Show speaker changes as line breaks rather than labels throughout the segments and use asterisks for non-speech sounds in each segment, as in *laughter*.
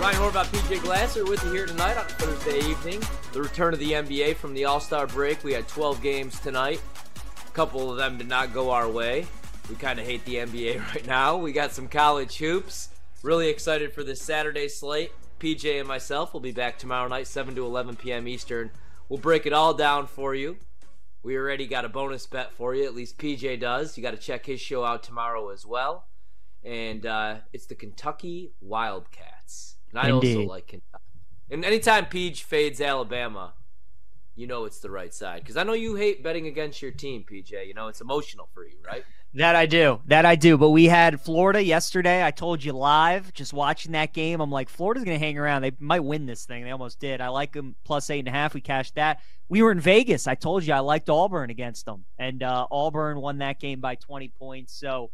Ryan Horvat, PJ Glasser with you here tonight on Thursday evening. The return of the NBA from the All Star break. We had 12 games tonight. A couple of them did not go our way. We kind of hate the NBA *laughs* right now. We got some college hoops. Really excited for this Saturday slate. PJ and myself will be back tomorrow night, 7 to 11 p.m. Eastern. We'll break it all down for you. We already got a bonus bet for you, at least PJ does. You got to check his show out tomorrow as well. And uh, it's the Kentucky Wildcats. And I
Indeed.
also like Kentucky. And anytime Peach fades Alabama, you know it's the right side. Because I know you hate betting against your team, PJ. You know, it's emotional for you, right?
That I do. That I do. But we had Florida yesterday. I told you live, just watching that game. I'm like, Florida's going to hang around. They might win this thing. They almost did. I like them plus eight and a half. We cashed that. We were in Vegas. I told you I liked Auburn against them. And uh, Auburn won that game by 20 points. So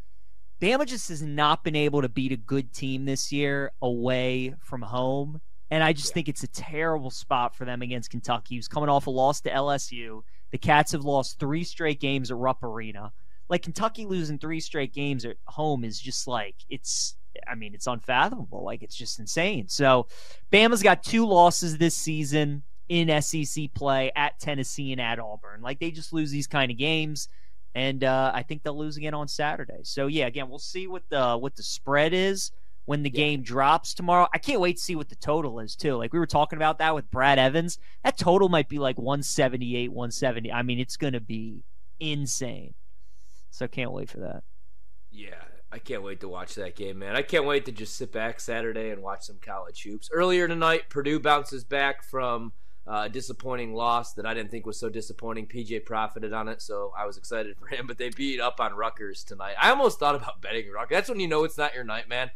Bama just has not been able to beat a good team this year away from home. And I just
Yeah.
think it's a terrible spot for them against Kentucky, who's coming off a loss to LSU. The Cats have lost three straight games at Rupp Arena like Kentucky losing three straight games at home is just like it's I mean it's unfathomable like it's just insane. So Bama's got two losses this season in SEC play at Tennessee and at Auburn. Like they just lose these kind of games and uh, I think they'll lose again on Saturday. So yeah, again, we'll see what the what the spread is when the
Yeah.
game drops tomorrow. I can't wait to see what the total is too. Like we were talking about that with Brad Evans. That total might be like 178, 170. I mean, it's going to be insane. So can't wait for that.
Yeah, I can't wait to watch that game, man. I can't wait to just sit back Saturday and watch some college hoops. Earlier tonight, Purdue bounces back from uh, a disappointing loss that I didn't think was so disappointing. PJ profited on it, so I was excited for him. But they beat up on Rutgers tonight. I almost thought about betting Rutgers. That's when you know it's not your night, man.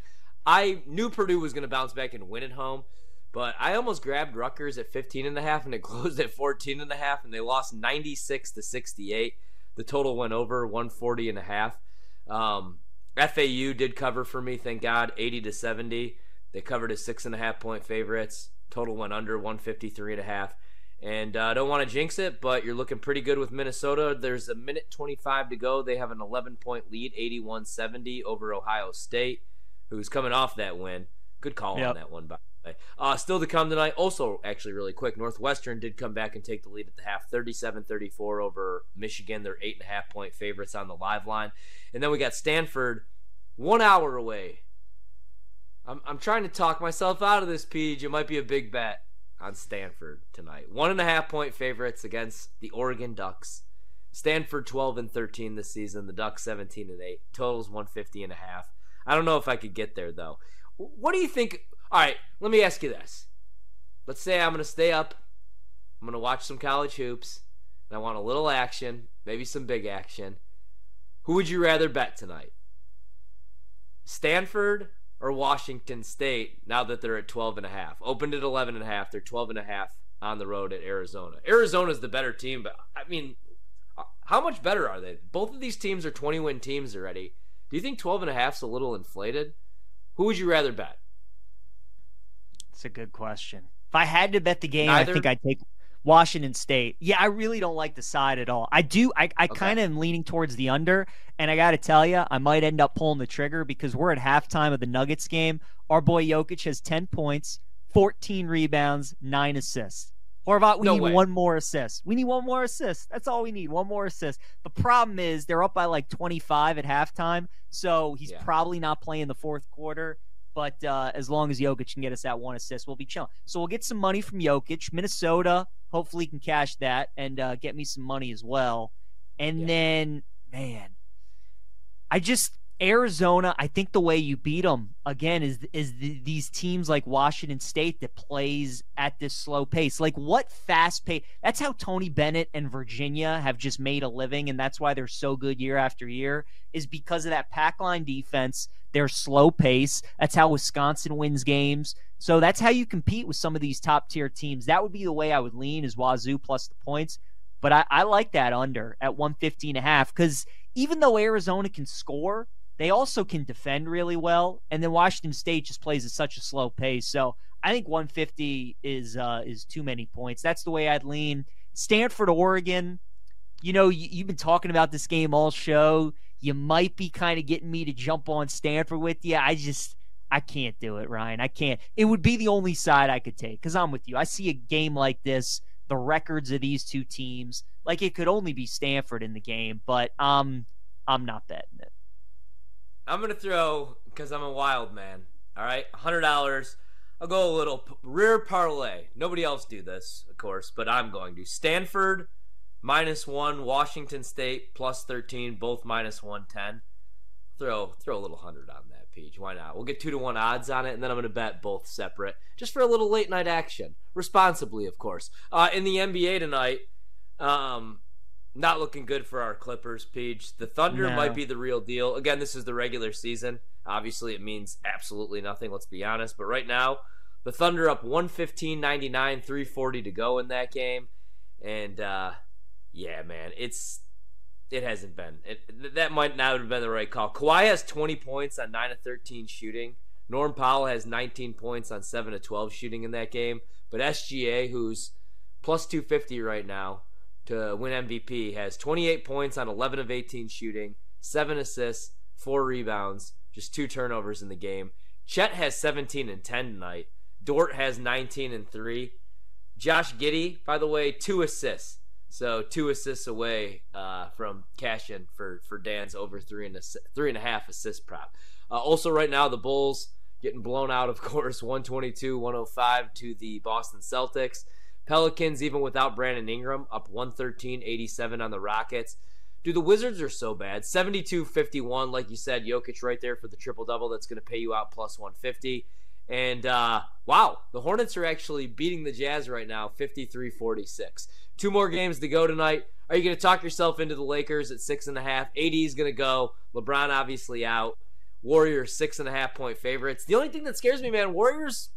I knew Purdue was going to bounce back and win at home, but I almost grabbed Rutgers at 15 and a half, and it *laughs* closed at 14 and a half, and they lost 96 to 68. The total went over 140 and a half. Um, FAU did cover for me, thank God, 80 to 70. They covered as six and a half point favorites. Total went under 153 and a half. And uh, I don't want to jinx it, but you're looking pretty good with Minnesota. There's a minute 25 to go. They have an 11 point lead, 81 70 over Ohio State, who's coming off that win. Good call
Yep.
on that one, by the way. Uh, still to come tonight. Also, actually, really quick, Northwestern did come back and take the lead at the half, 37-34 over Michigan. They're eight and a half point favorites on the live line, and then we got Stanford, one hour away. I'm I'm trying to talk myself out of this, Peach. It might be a big bet on Stanford tonight. One and a half point favorites against the Oregon Ducks. Stanford 12 and 13 this season. The Ducks 17 and 8. Totals 150 and a half. I don't know if I could get there though. What do you think? All right, let me ask you this. Let's say I'm to stay up. I'm to watch some college hoops, and I want a little action, maybe some big action. Who would you rather bet tonight? Stanford or Washington State now that they're at 12 and a half. Opened at 11 and a half. They're 12 and a half on the road at Arizona. Arizona's the better team, but I mean, how much better are they? Both of these teams are 20 win teams already. Do you think 12 and a half's a little inflated? Who would you rather bet?
It's a good question. If I had to bet the game,
Neither?
I think I'd take Washington State. Yeah, I really don't like the side at all. I do. I, I
Okay.
kind of am leaning towards the under, and I got to tell you, I might end up pulling the trigger because we're at halftime of the Nuggets game. Our boy Jokic has 10 points, 14 rebounds, nine assists. Horvat, we
No
need
way.
one more assist. We need one more assist. That's all we need. One more assist. The problem is they're up by like 25 at halftime, so he's
Yeah.
probably not playing the fourth quarter. But uh, as long as Jokic can get us that one assist, we'll be chilling. So we'll get some money from Jokic. Minnesota hopefully can cash that and uh, get me some money as well. And
Yeah.
then, man, I just Arizona. I think the way you beat them again is is the, these teams like Washington State that plays at this slow pace. Like what fast pace? That's how Tony Bennett and Virginia have just made a living, and that's why they're so good year after year. Is because of that pack line defense, their slow pace. That's how Wisconsin wins games. So that's how you compete with some of these top tier teams. That would be the way I would lean is Wazoo plus the points. But I, I like that under at 115 and a half because even though Arizona can score, they also can defend really well. And then Washington State just plays at such a slow pace. So I think 150 is uh, is too many points. That's the way I'd lean. Stanford, Oregon. You know, you, you've been talking about this game all show. You might be kind of getting me to jump on Stanford with you. I just, I can't do it, Ryan. I can't. It would be the only side I could take because I'm with you. I see a game like this, the records of these two teams, like it could only be Stanford in the game, but um, I'm not betting it.
I'm gonna throw because I'm a wild man. All right, hundred dollars. I'll go a little p- rear parlay. Nobody else do this, of course, but I'm going to. Stanford minus one, Washington State plus thirteen, both minus one ten. Throw throw a little hundred on that, Peach. Why not? We'll get two to one odds on it, and then I'm gonna bet both separate, just for a little late night action, responsibly, of course. Uh, in the NBA tonight, um, not looking good for our Clippers, Peach. The Thunder
No.
might be the real deal. Again, this is the regular season. Obviously, it means absolutely nothing, let's be honest. But right now, the Thunder up 115 99, 340 to go in that game. And, uh, yeah, man, it's. It hasn't been. It, that might not have been the right call. Kawhi has 20 points on 9 of 13 shooting. Norm Powell has 19 points on 7 of 12 shooting in that game. But SGA, who's plus 250 right now, to win MVP has 28 points on 11 of 18 shooting, 7 assists, 4 rebounds, just 2 turnovers in the game. Chet has 17 and 10 tonight. Dort has 19 and 3. Josh Giddey, by the way, 2 assists. So 2 assists away uh, from cash in for, for Dan's over 3 and, a, three and a half assist prop. Uh, also, right now, the Bulls getting blown out, of course, 122 105 to the Boston Celtics. Pelicans, even without Brandon Ingram, up 113 87 on the Rockets. Dude, the Wizards are so bad. 72 51, like you said, Jokic right there for the triple double that's going to pay you out plus 150. And uh, wow, the Hornets are actually beating the Jazz right now 53 46. Two more games to go tonight. Are you going to talk yourself into the Lakers at six and a half? AD is going to go. LeBron obviously out. Warriors six and a half point favorites. The only thing that scares me, man, Warriors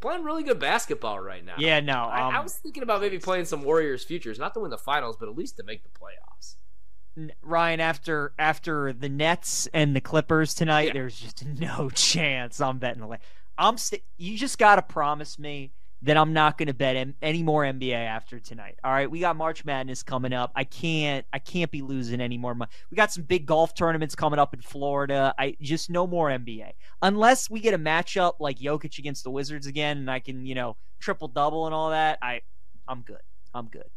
playing really good basketball right now.
Yeah, no.
I, I
um,
was thinking about maybe playing some Warriors futures, not to win the finals, but at least to make the playoffs.
Ryan, after after the Nets and the Clippers tonight,
Yeah.
there's just *laughs* no chance I'm betting the. I'm st- you just got to promise me that I'm not going to bet M- any more NBA after tonight. All right, we got March Madness coming up. I can't I can't be losing any more money. We got some big golf tournaments coming up in Florida. I just no more NBA unless we get a matchup like Jokic against the Wizards again, and I can you know triple double and all that. I I'm good. I'm good.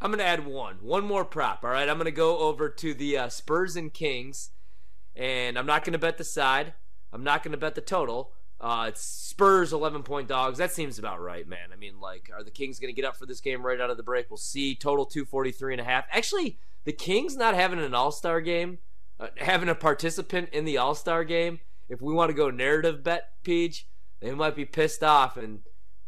I'm gonna add one, one more prop. All right, I'm gonna go over to the uh, Spurs and Kings, and I'm not gonna bet the side. I'm not gonna bet the total. Uh, it's Spurs 11 point dogs. That seems about right, man. I mean, like, are the Kings gonna get up for this game right out of the break? We'll see. Total 243 and a half. Actually, the Kings not having an All Star game, uh, having a participant in the All Star game. If we want to go narrative bet, Peach, they might be pissed off, and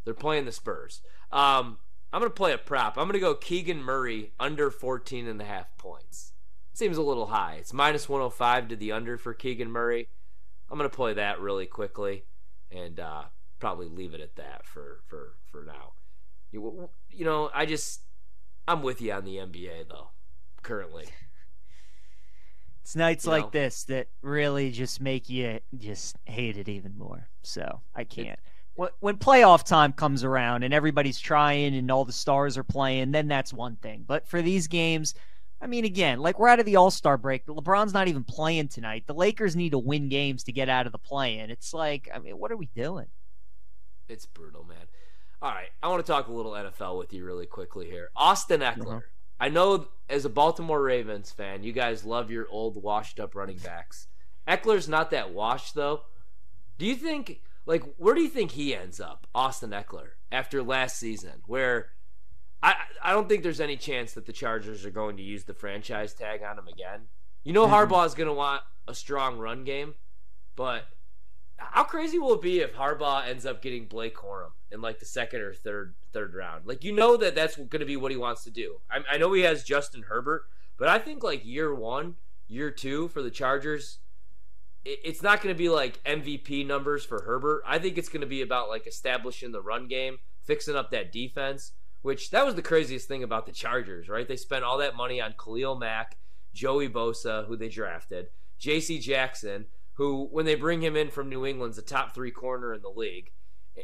they're playing the Spurs. Um, I'm going to play a prop. I'm going to go Keegan Murray under 14 and a half points. Seems a little high. It's minus 105 to the under for Keegan Murray. I'm going to play that really quickly and uh, probably leave it at that for, for, for now. You, you know, I just, I'm with you on the NBA, though, currently. *laughs*
It's nights
You
like
know?
this that really just make you just hate it even more. So I can't. When, when playoff time comes around and everybody's trying and all the stars are playing, then that's one thing. But for these games, I mean, again, like we're out of the All Star break. LeBron's not even playing tonight. The Lakers need to win games to get out of the play in. It's like, I mean, what are we doing?
It's brutal, man. All right, I want to talk a little NFL with you really quickly here. Austin Ekeler.
Uh-huh.
I know as a Baltimore Ravens fan, you guys love your old washed up running backs. Ekeler's not that washed though. Do you think like where do you think he ends up, Austin Ekeler, after last season? Where I I don't think there's any chance that the Chargers are going to use the franchise tag on him again. You know
Mhm.
Harbaugh is going to want a strong run game, but how crazy will it be if Harbaugh ends up getting Blake Corum in like the second or third third round? Like you know that that's going to be what he wants to do. I, I know he has Justin Herbert, but I think like year one, year two for the Chargers, it's not going to be like MVP numbers for Herbert. I think it's going to be about like establishing the run game, fixing up that defense. Which that was the craziest thing about the Chargers, right? They spent all that money on Khalil Mack, Joey Bosa, who they drafted, J.C. Jackson, who, when they bring him in from New England's a top three corner in the league,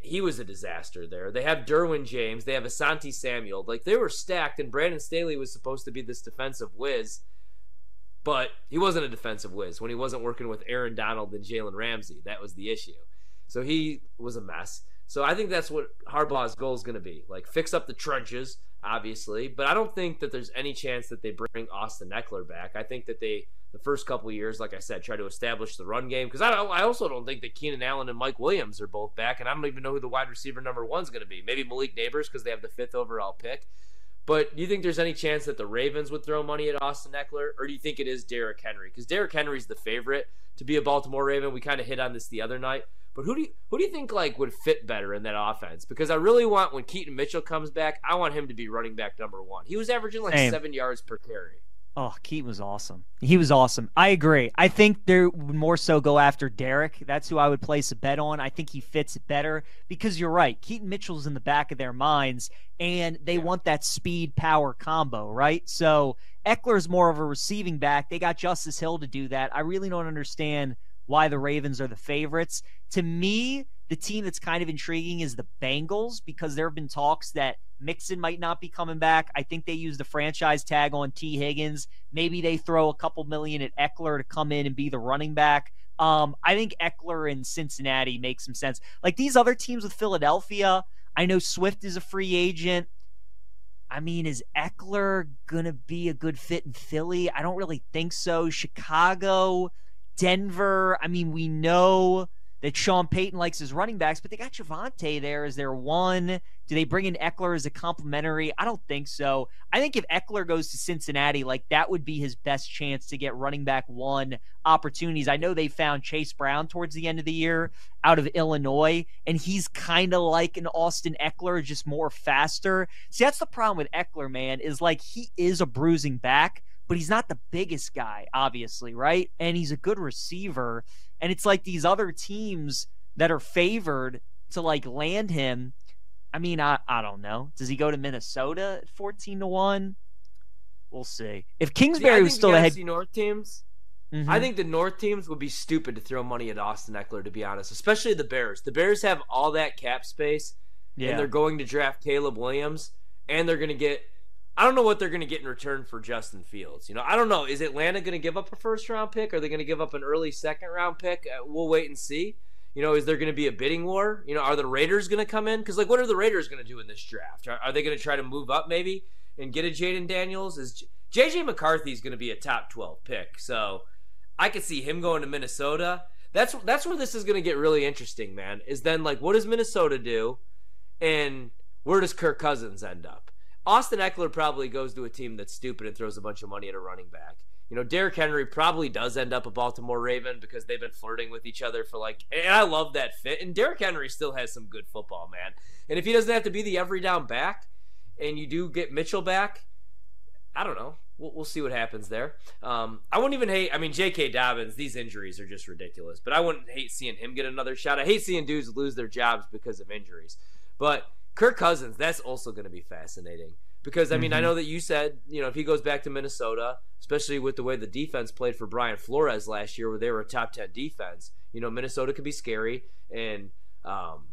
he was a disaster there. They have Derwin James, they have Asante Samuel. Like they were stacked, and Brandon Staley was supposed to be this defensive whiz. But he wasn't a defensive whiz when he wasn't working with Aaron Donald and Jalen Ramsey. That was the issue. So he was a mess. So I think that's what Harbaugh's goal is going to be. Like fix up the trenches, obviously, but I don't think that there's any chance that they bring Austin Ekeler back. I think that they the first couple years, like I said, try to establish the run game because I don't. I also don't think that Keenan Allen and Mike Williams are both back, and I don't even know who the wide receiver number one's going to be. Maybe Malik Nabers because they have the fifth overall pick. But do you think there's any chance that the Ravens would throw money at Austin Ekeler, or do you think it is Derrick Henry? Because Derrick Henry's the favorite to be a Baltimore Raven. We kind of hit on this the other night. But who do you who do you think like would fit better in that offense? Because I really want when Keaton Mitchell comes back, I want him to be running back number one. He was averaging like
Same.
seven yards per carry.
Oh, Keaton was awesome. He was awesome. I agree. I think they would more so go after Derrick. That's who I would place a bet on. I think he fits better because you're right. Keaton Mitchell's in the back of their minds, and they want that speed power combo, right? So Ekeler's more of a receiving back. They got Justice Hill to do that. I really don't understand why the Ravens are the favorites. To me, the team that's kind of intriguing is the Bengals because there have been talks that Mixon might not be coming back. I think they use the franchise tag on Tee Higgins. Maybe they throw a couple million at Ekeler to come in and be the running back. Um, I think Ekeler in Cincinnati makes some sense. Like these other teams with Philadelphia, I know Swift is a free agent. I mean, is Ekeler gonna be a good fit in Philly? I don't really think so. Chicago, Denver. I mean, we know that Sean Payton likes his running backs, but they got Javonte there one. Do they bring in Ekeler as a complimentary? I don't think so. I think if Ekeler goes to Cincinnati, like that would be his best chance to get running back one opportunities. I know they found Chase Brown towards the end of the year out of Illinois, and he's kind of like an Austin Ekeler, just more faster. See, that's the problem with Ekeler, man, is like he is a bruising back, but he's not the biggest guy, obviously, right? And he's a good receiver. And it's like these other teams that are favored to like land him. I mean, I, I don't know. Does he go to Minnesota at 14 to 1? We'll see. If Kingsbury
think
was still ahead.
North teams.
Mhm.
I think the North teams would be stupid to throw money at Austin Ekeler, to be honest. Especially the Bears. The Bears have all that cap space,
yeah.
and they're going to draft Caleb Williams, and they're going to get. I don't know what they're going to get in return for Justin Fields. You know, I don't know. Is Atlanta going to give up a first round pick? Are they going to give up an early second round pick? Uh, we'll wait and see. You know, is there going to be a bidding war? You know, are the Raiders going to come in? Because like, what are the Raiders going to do in this draft? Are, are they going to try to move up maybe and get a Jayden Daniels? Is JJ McCarthy is going to be a top twelve pick? So I could see him going to Minnesota. That's that's where this is going to get really interesting, man. Is then like, what does Minnesota do, and where does Kirk Cousins end up? Austin Ekeler probably goes to a team that's stupid and throws a bunch of money at a running back. You know, Derrick Henry probably does end up a Baltimore Raven because they've been flirting with each other for like, and I love that fit. And Derrick Henry still has some good football, man. And if he doesn't have to be the every down back, and you do get Mitchell back, I don't know. We'll, we'll see what happens there. Um, I wouldn't even hate. I mean, J.K. Dobbins. These injuries are just ridiculous. But I wouldn't hate seeing him get another shot. I hate seeing dudes lose their jobs because of injuries. But Kirk Cousins, that's also going to be fascinating because I mean, I
Mhm.
know that you said you know if he goes back to Minnesota, especially with the way the defense played for Brian Flores last year, where they were a top ten defense. You know, Minnesota could be scary, and um,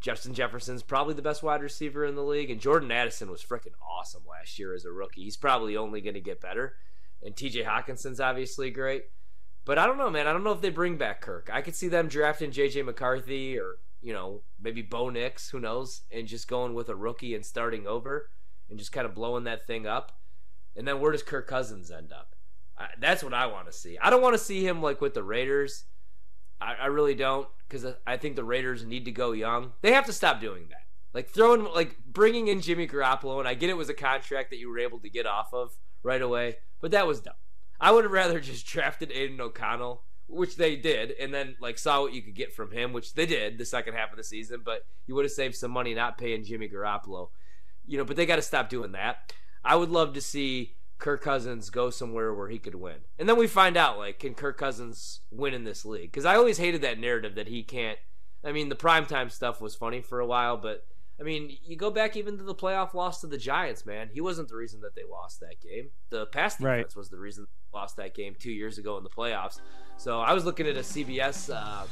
Justin Jefferson's probably the best wide receiver in the league, and Jordan Addison was freaking awesome last year as a rookie. He's probably only going to get better, and T.J. Hockenson's obviously great. But I don't know, man. I don't know if they bring back Kirk. I could see them drafting J.J. McCarthy or you know maybe Bo Nix, who knows, and just going with a rookie and starting over and just kind of blowing that thing up. And then where does Kirk Cousins end up? I, that's what I want to see. I don't want to see him like with the Raiders. I, I really don't because I think the Raiders need to go young. They have to stop doing that. Like throwing, like bringing in Jimmy Garoppolo, and I get it was a contract that you were able to get off of right away, but that was dumb. I would have rather *laughs* just drafted Aidan O'Connell, which they did, and then like saw what you could get from him, which they did the second half of the season. But you would have saved some money not paying Jimmy Garoppolo, you know. But they got to stop doing that. I would love to see Kirk Cousins go somewhere where he could win, and then we find out like can Kirk Cousins win in this league? Because I always hated that narrative that he can't. I mean, the primetime stuff was funny for a while, but I mean, you go back even to the playoff loss to the Giants, man. He wasn't the reason that they lost that game. The pass
Right.
defense was the reason they lost that game two years ago in the playoffs. So I was looking at a CBS uh,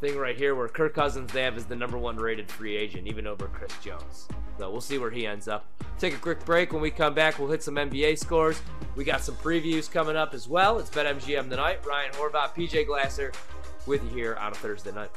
thing right here where Kirk Cousins they have is the number one rated free agent, even over Chris Jones. So we'll see where he ends up. Take a quick break. When we come back, we'll hit some NBA scores. We got some previews coming up as well. It's BetMGM tonight. Ryan Horvat, PJ Glasser with you here on a Thursday night.